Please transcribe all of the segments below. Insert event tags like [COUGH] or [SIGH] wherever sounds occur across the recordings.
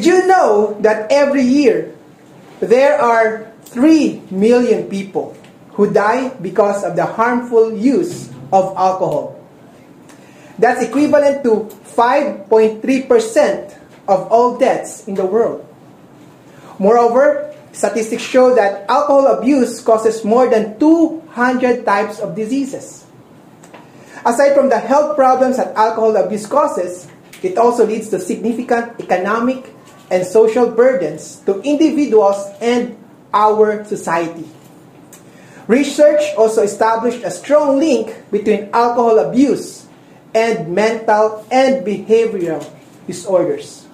Did you know that every year there are 3 million people who die because of the harmful use of alcohol? That's equivalent to 5.3% of all deaths in the world. Moreover, statistics show that alcohol abuse causes more than 200 types of diseases. Aside from the health problems that alcohol abuse causes, it also leads to significant economic and social burdens to individuals and our society. Research also established a strong link between alcohol abuse and mental and behavioral disorders.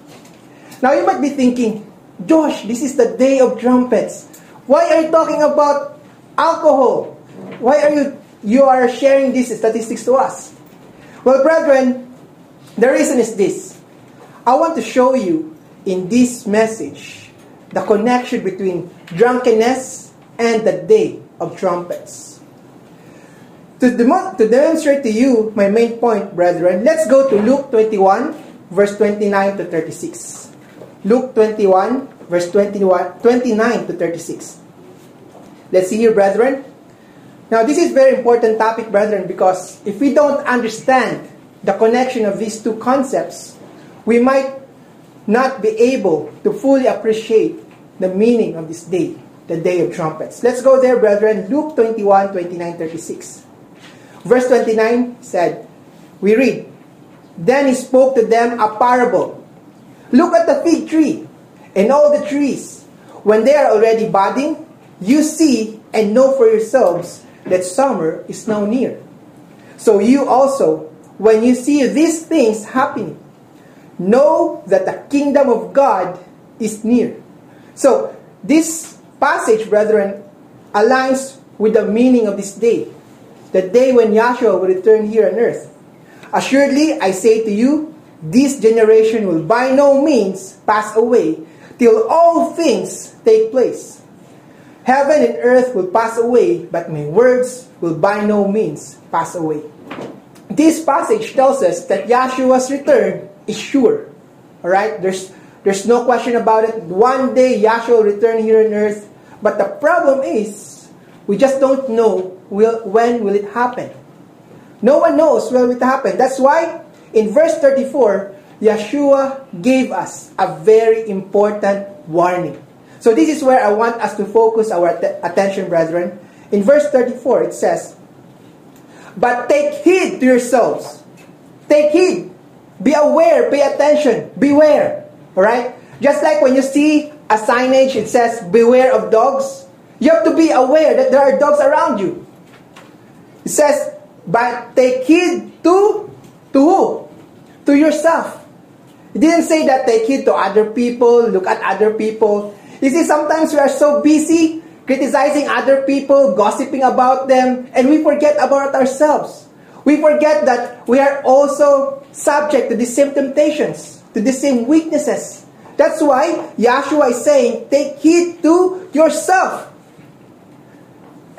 Now you might be thinking, Josh, this is the day of trumpets. Why are you talking about alcohol? Why are you you are sharing these statistics to us? Well, brethren, the reason is this. I want to show you in this message the connection between drunkenness and the day of trumpets. To, to demonstrate to you my main point, brethren, let's go to Luke 21, verse 29 to 36. Luke 21, verse 21, 29 to 36. Let's see here, brethren. Now, this is very important topic, brethren, because if we don't understand the connection of these two concepts, we might not be able to fully appreciate the meaning of this day, the day of trumpets. Let's go there, brethren. Luke 21, 29, 36. Verse 29 said, We read, Then he spoke to them a parable. Look at the fig tree and all the trees. When they are already budding, you see and know for yourselves that summer is now near. So you also, when you see these things happening, know that the kingdom of God is near. So this passage, brethren, aligns with the meaning of this day, the day when Yahshua will return here on earth. Assuredly, I say to you, this generation will by no means pass away till all things take place. Heaven and earth will pass away, but my words will by no means pass away. This passage tells us that Yahshua's return is sure. Alright? There's there's no question about it. One day Yahshua will return here on earth. But the problem is, we just don't know will, when will it happen. No one knows when it will happen. That's why in verse 34, Yahshua gave us a very important warning. So this is where I want us to focus our att- attention, brethren. In verse 34, it says, But take heed to yourselves. Take heed. Be aware. Pay attention. Beware. Alright? Just like when you see a signage, it says, Beware of dogs. You have to be aware that there are dogs around you. It says, But take heed to, to who? To yourself. It didn't say that take heed to other people, look at other people. You see, sometimes we are so busy criticizing other people, gossiping about them, and we forget about ourselves. We forget that we are also subject to the same temptations, to the same weaknesses. That's why Yahshua is saying, take heed to yourself.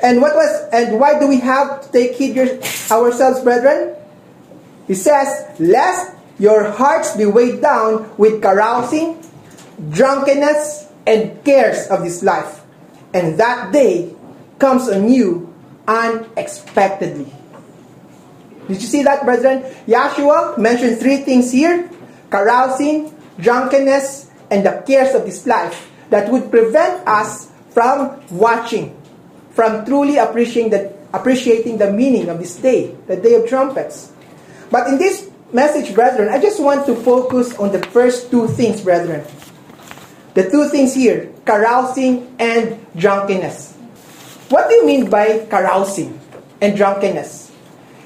And what was and why do we have to take heed your, ourselves, brethren? He says, lest your hearts be weighed down with carousing, drunkenness, and cares of this life. And that day comes on you unexpectedly. Did you see that, brethren? Yahshua mentioned three things here carousing, drunkenness, and the cares of this life that would prevent us from watching, from truly appreciating the, appreciating the meaning of this day, the day of trumpets. But in this message, brethren, I just want to focus on the first two things, brethren. The two things here carousing and drunkenness. What do you mean by carousing and drunkenness?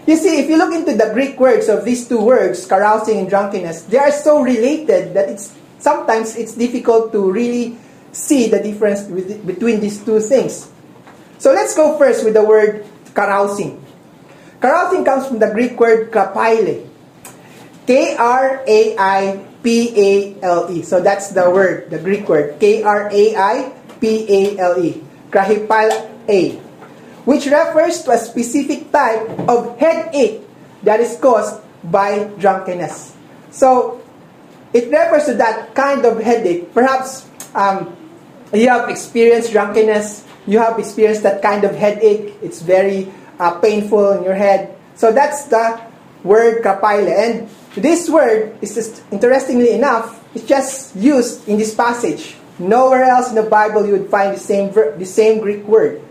You see, if you look into the Greek words of these two words, carousing and drunkenness, they are so related that it's sometimes it's difficult to really see the difference with, between these two things. So let's go first with the word carousing. Carousing comes from the Greek word kraipale. K R A I P A L E. So that's the word, the Greek word. K R A I P A L E. Kraipale. Which refers to a specific type of headache that is caused by drunkenness. So, it refers to that kind of headache. Perhaps um, you have experienced drunkenness, you have experienced that kind of headache. It's very uh, painful in your head. So that's the word kraipale. And this word is just, interestingly enough, it's just used in this passage. Nowhere else in the Bible you would find the same, the same Greek word.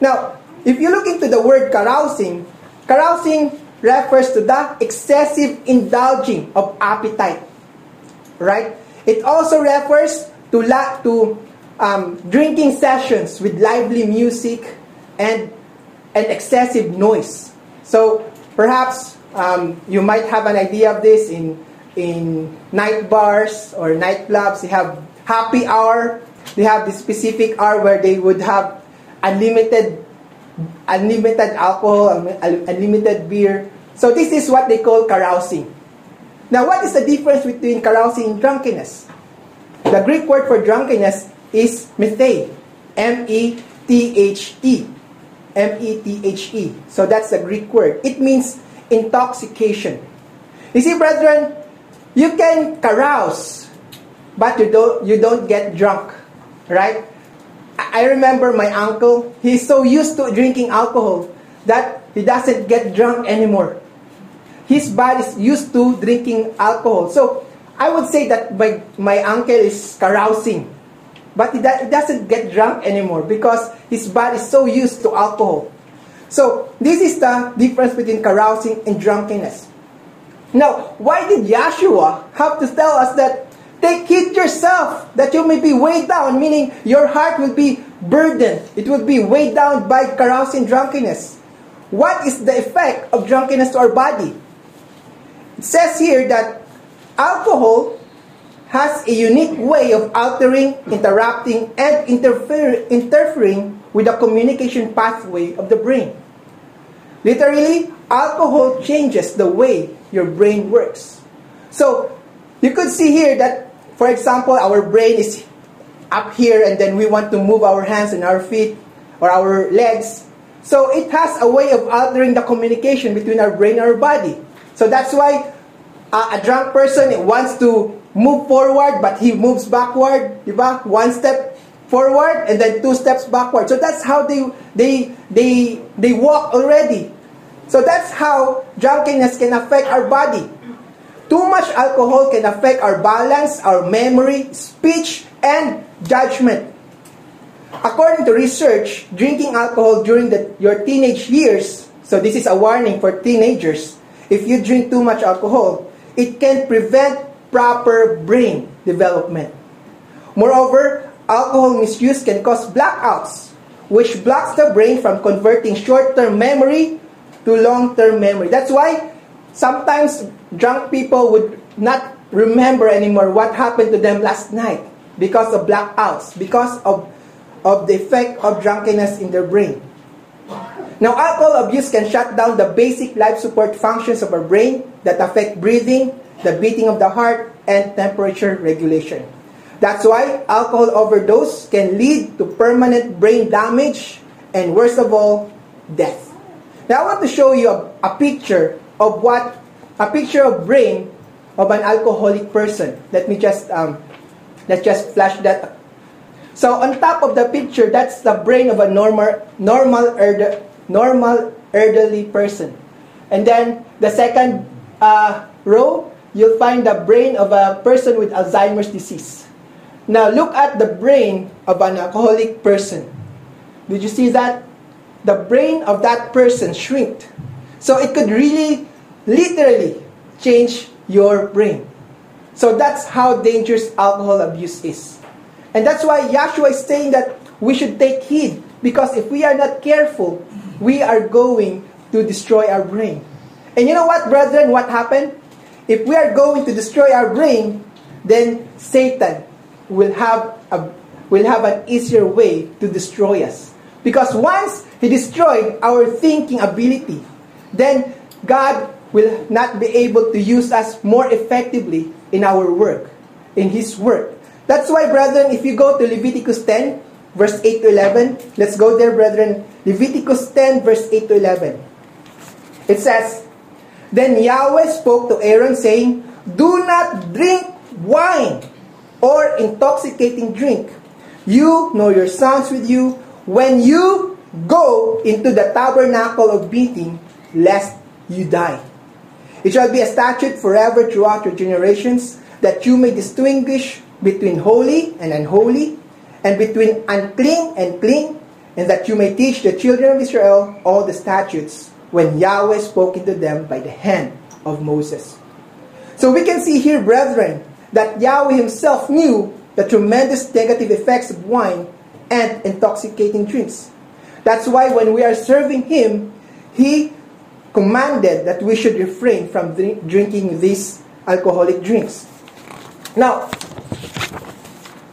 Now, if you look into the word carousing, carousing refers to the excessive indulging of appetite. Right? It also refers to, la- to um, drinking sessions with lively music and, and excessive noise. So perhaps um, you might have an idea of this in, in night bars or nightclubs. They have happy hour. They have this specific hour where they would have unlimited unlimited alcohol, unlimited beer. So this is what they call carousing. Now, what is the difference between carousing and drunkenness? The Greek word for drunkenness is methe, M-E-T-H-E. M-E-T-H-E. So that's the Greek word. It means intoxication. You see, brethren, you can carouse, but you don't, you don't get drunk, right? I remember my uncle, he's so used to drinking alcohol that he doesn't get drunk anymore. His body is used to drinking alcohol. So I would say that my, my uncle is carousing. But he, he doesn't get drunk anymore because his body is so used to alcohol. So this is the difference between carousing and drunkenness. Now, why did Yahshua have to tell us that take heed yourself that you may be weighed down, meaning your heart will be burdened. It will be weighed down by carousing drunkenness. What is the effect of drunkenness to our body? It says here that alcohol has a unique way of altering, interrupting, and interfere, interfering with the communication pathway of the brain. Literally, alcohol changes the way your brain works. So, you could see here that, for example, our brain is up here and then we want to move our hands and our feet or our legs. So, it has a way of altering the communication between our brain and our body. So, that's why uh, a drunk person wants to move forward but he moves backward, diba? One step forward and then two steps backward. So that's how they they they they walk already. So that's how drunkenness can affect our body. Too much alcohol can affect our balance, our memory, speech, and judgment. According to research, drinking alcohol during the, your teenage years, so this is a warning for teenagers, if you drink too much alcohol, it can prevent proper brain development. Moreover, alcohol misuse can cause blackouts, which blocks the brain from converting short-term memory to long-term memory. That's why sometimes drunk people would not remember anymore what happened to them last night because of blackouts, because of, of the effect of drunkenness in their brain. Now, alcohol abuse can shut down the basic life support functions of our brain that affect breathing, the beating of the heart, and temperature regulation. That's why alcohol overdose can lead to permanent brain damage and, worst of all, death. Now, I want to show you a, a picture of what a picture of brain of an alcoholic person. Let me just um, let's just flash that. So on top of the picture, that's the brain of a normal normal normal elderly person, and then the second uh, row you'll find the brain of a person with Alzheimer's disease. Now, look at the brain of an alcoholic person. Did you see that? The brain of that person shrinked. So it could really, literally change your brain. So that's how dangerous alcohol abuse is. And that's why Yahshua is saying that we should take heed because if we are not careful, we are going to destroy our brain. And you know what, brethren, what happened? if we are going to destroy our brain, then Satan will have a will have an easier way to destroy us. Because once he destroyed our thinking ability, then God will not be able to use us more effectively in our work, in his work. That's why, brethren, if you go to Leviticus 10, verse 8 to 11, let's go there, brethren. Leviticus 10, verse 8 to 11. It says, then Yahweh spoke to Aaron, saying, Do not drink wine or intoxicating drink, you nor your sons with you, when you go into the tabernacle of meeting, lest you die. It shall be a statute forever throughout your generations, that you may distinguish between holy and unholy, and between unclean and clean, and that you may teach the children of Israel all the statutes when Yahweh spoke to them by the hand of Moses. So we can see here, brethren, that Yahweh himself knew the tremendous negative effects of wine and intoxicating drinks. That's why when we are serving him, he commanded that we should refrain from drink, drinking these alcoholic drinks. Now,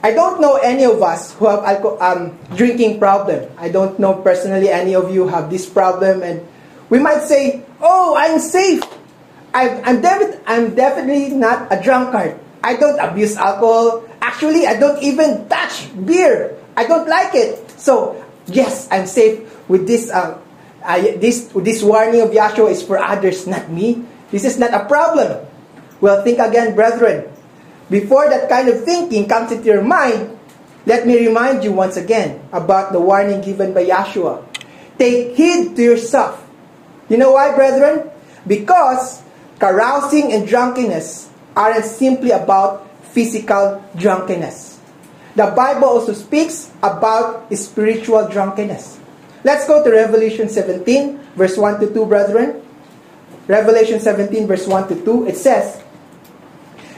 I don't know any of us who have alcohol, um, drinking problem. I don't know personally any of you have this problem, and we might say, "Oh, I'm safe. I'm, defi- I'm definitely not a drunkard. I don't abuse alcohol. Actually, I don't even touch beer. I don't like it. So, yes, I'm safe with this. Uh, I, this this warning of Yahshua is for others, not me. This is not a problem. Well, think again, brethren. Before that kind of thinking comes into your mind, let me remind you once again about the warning given by Yahshua. Take heed to yourself. You know why, brethren? Because carousing and drunkenness aren't simply about physical drunkenness. The Bible also speaks about spiritual drunkenness. Let's go to Revelation 17, verse 1 to 2, brethren. Revelation 17, verse 1 to 2. It says,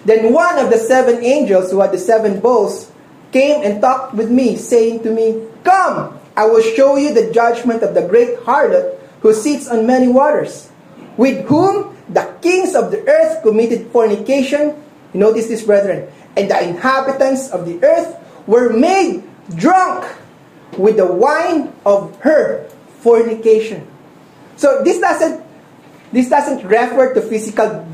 Then one of the seven angels who had the seven bowls came and talked with me, saying to me, Come, I will show you the judgment of the great harlot who sits on many waters, with whom the kings of the earth committed fornication. Notice this, brethren. And the inhabitants of the earth were made drunk with the wine of her fornication. So this doesn't this doesn't refer to physical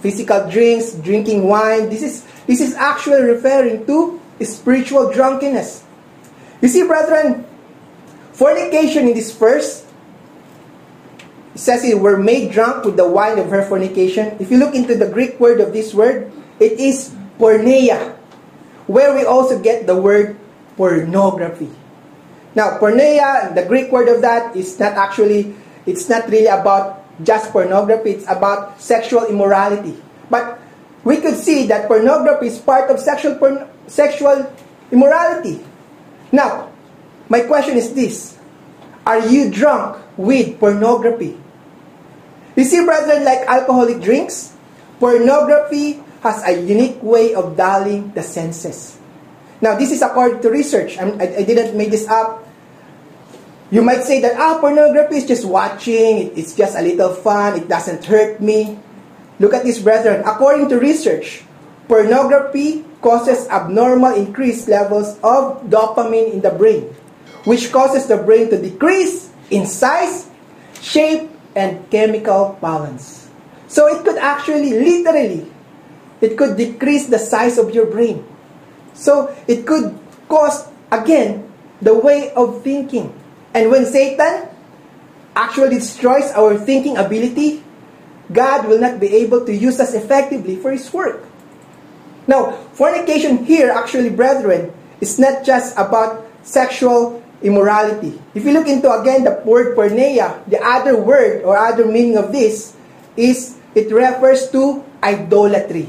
physical drinks, drinking wine. This is this is actually referring to spiritual drunkenness. You see, brethren, fornication in this verse it says it were made drunk with the wine of her fornication. If you look into the Greek word of this word, it is porneia, where we also get the word pornography. Now, porneia, the Greek word of that is not actually, it's not really about just pornography, it's about sexual immorality. But we could see that pornography is part of sexual porn, sexual immorality. Now, my question is this Are you drunk with pornography? You see, brethren, like alcoholic drinks, pornography has a unique way of dulling the senses. Now, this is according to research. I, I didn't make this up. You might say that, ah, pornography is just watching, it's just a little fun, it doesn't hurt me. Look at this, brethren. According to research, pornography causes abnormal increased levels of dopamine in the brain, which causes the brain to decrease in size, shape, and chemical balance. So it could actually, literally, it could decrease the size of your brain. So it could cause, again, the way of thinking. And when Satan actually destroys our thinking ability, God will not be able to use us effectively for His work. Now, fornication here, actually, brethren, is not just about sexual immorality. If you look into again the word porneia, the other word or other meaning of this is it refers to idolatry.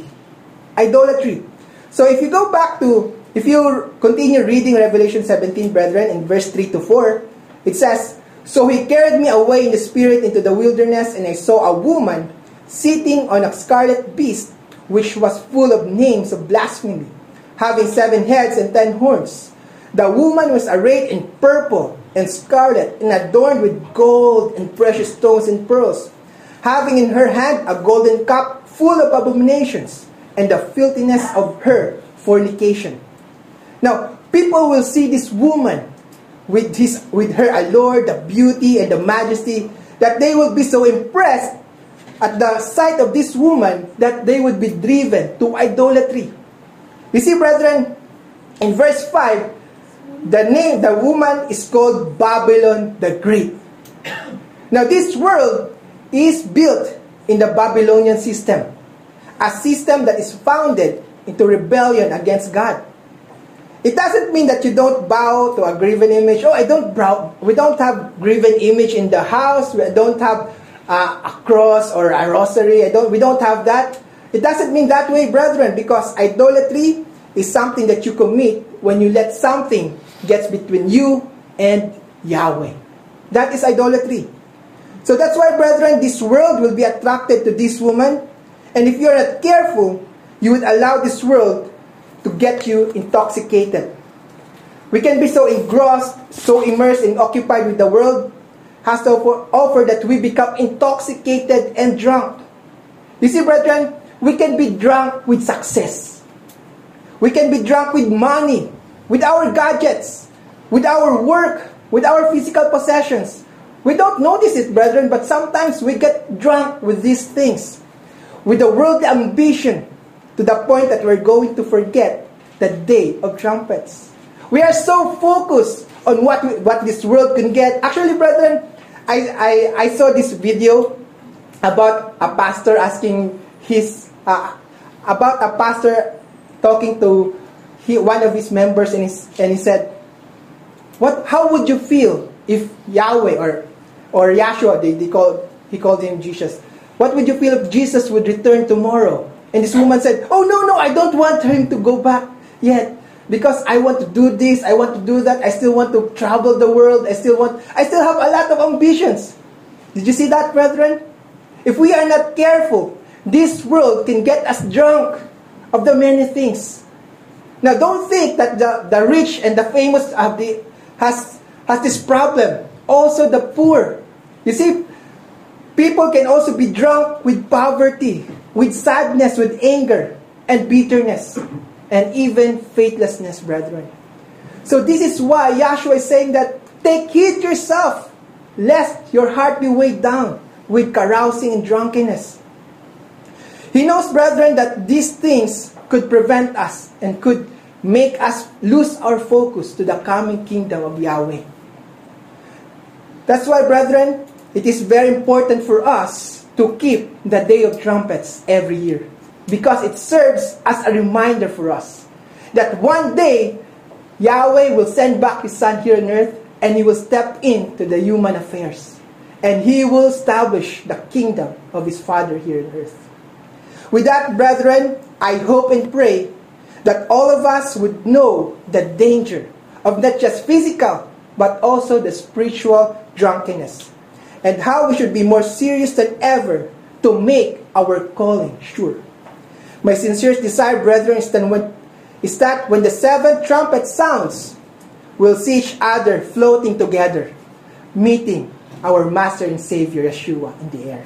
Idolatry. So if you go back to, if you continue reading Revelation 17, brethren, in verse 3 to 4, it says, So he carried me away in the spirit into the wilderness, and I saw a woman sitting on a scarlet beast, which was full of names of blasphemy, having seven heads and ten horns. The woman was arrayed in purple and scarlet and adorned with gold and precious stones and pearls, having in her hand a golden cup full of abominations and the filthiness of her fornication. Now, people will see this woman with, his, with her allure, the beauty, and the majesty, that they will be so impressed at the sight of this woman that they would be driven to idolatry. You see, brethren, in verse 5, the name, the woman is called Babylon the Great. [COUGHS] Now, this world is built in the Babylonian system, a system that is founded into rebellion against God. It doesn't mean that you don't bow to a graven image. Oh, I don't bow. We don't have graven image in the house. We don't have uh, a cross or a rosary. I don't. We don't have that. It doesn't mean that way, brethren, because idolatry is something that you commit when you let something gets between you and Yahweh. That is idolatry. So that's why, brethren, this world will be attracted to this woman. And if you're not careful, you would allow this world to get you intoxicated. We can be so engrossed, so immersed and occupied with the world, has to offer that we become intoxicated and drunk. You see, brethren, we can be drunk with success. We can be drunk with money, with our gadgets, with our work, with our physical possessions. We don't notice it, brethren, but sometimes we get drunk with these things, with the worldly ambition, to the point that we're going to forget the day of trumpets. We are so focused on what what this world can get. Actually, brethren, I, I, I saw this video about a pastor asking his uh, about a pastor talking to he, one of his members and, his, and he said, "What? How would you feel if Yahweh or or Yahshua they, they called he called him Jesus? What would you feel if Jesus would return tomorrow?" And this woman said, Oh, no, no, I don't want him to go back yet. Because I want to do this, I want to do that, I still want to travel the world, I still want, I still have a lot of ambitions. Did you see that, brethren? If we are not careful, this world can get us drunk of the many things. Now, don't think that the, the rich and the famous have the, has, has this problem. Also, the poor. You see, people can also be drunk with poverty, with sadness, with anger, and bitterness, and even faithlessness, brethren. So this is why Yahshua is saying that take heed yourself, lest your heart be weighed down with carousing and drunkenness. He knows, brethren, that these things could prevent us and could make us lose our focus to the coming kingdom of Yahweh. That's why, brethren, it is very important for us to keep the Day of Trumpets every year because it serves as a reminder for us that one day Yahweh will send back His Son here on earth and He will step into the human affairs and He will establish the kingdom of His Father here on earth. With that, brethren, I hope and pray that all of us would know the danger of not just physical but also the spiritual drunkenness and how we should be more serious than ever to make our calling sure. My sincere desire, brethren, is that when, is that when the seventh trumpet sounds, we'll see each other floating together, meeting our Master and Savior Yeshua in the air.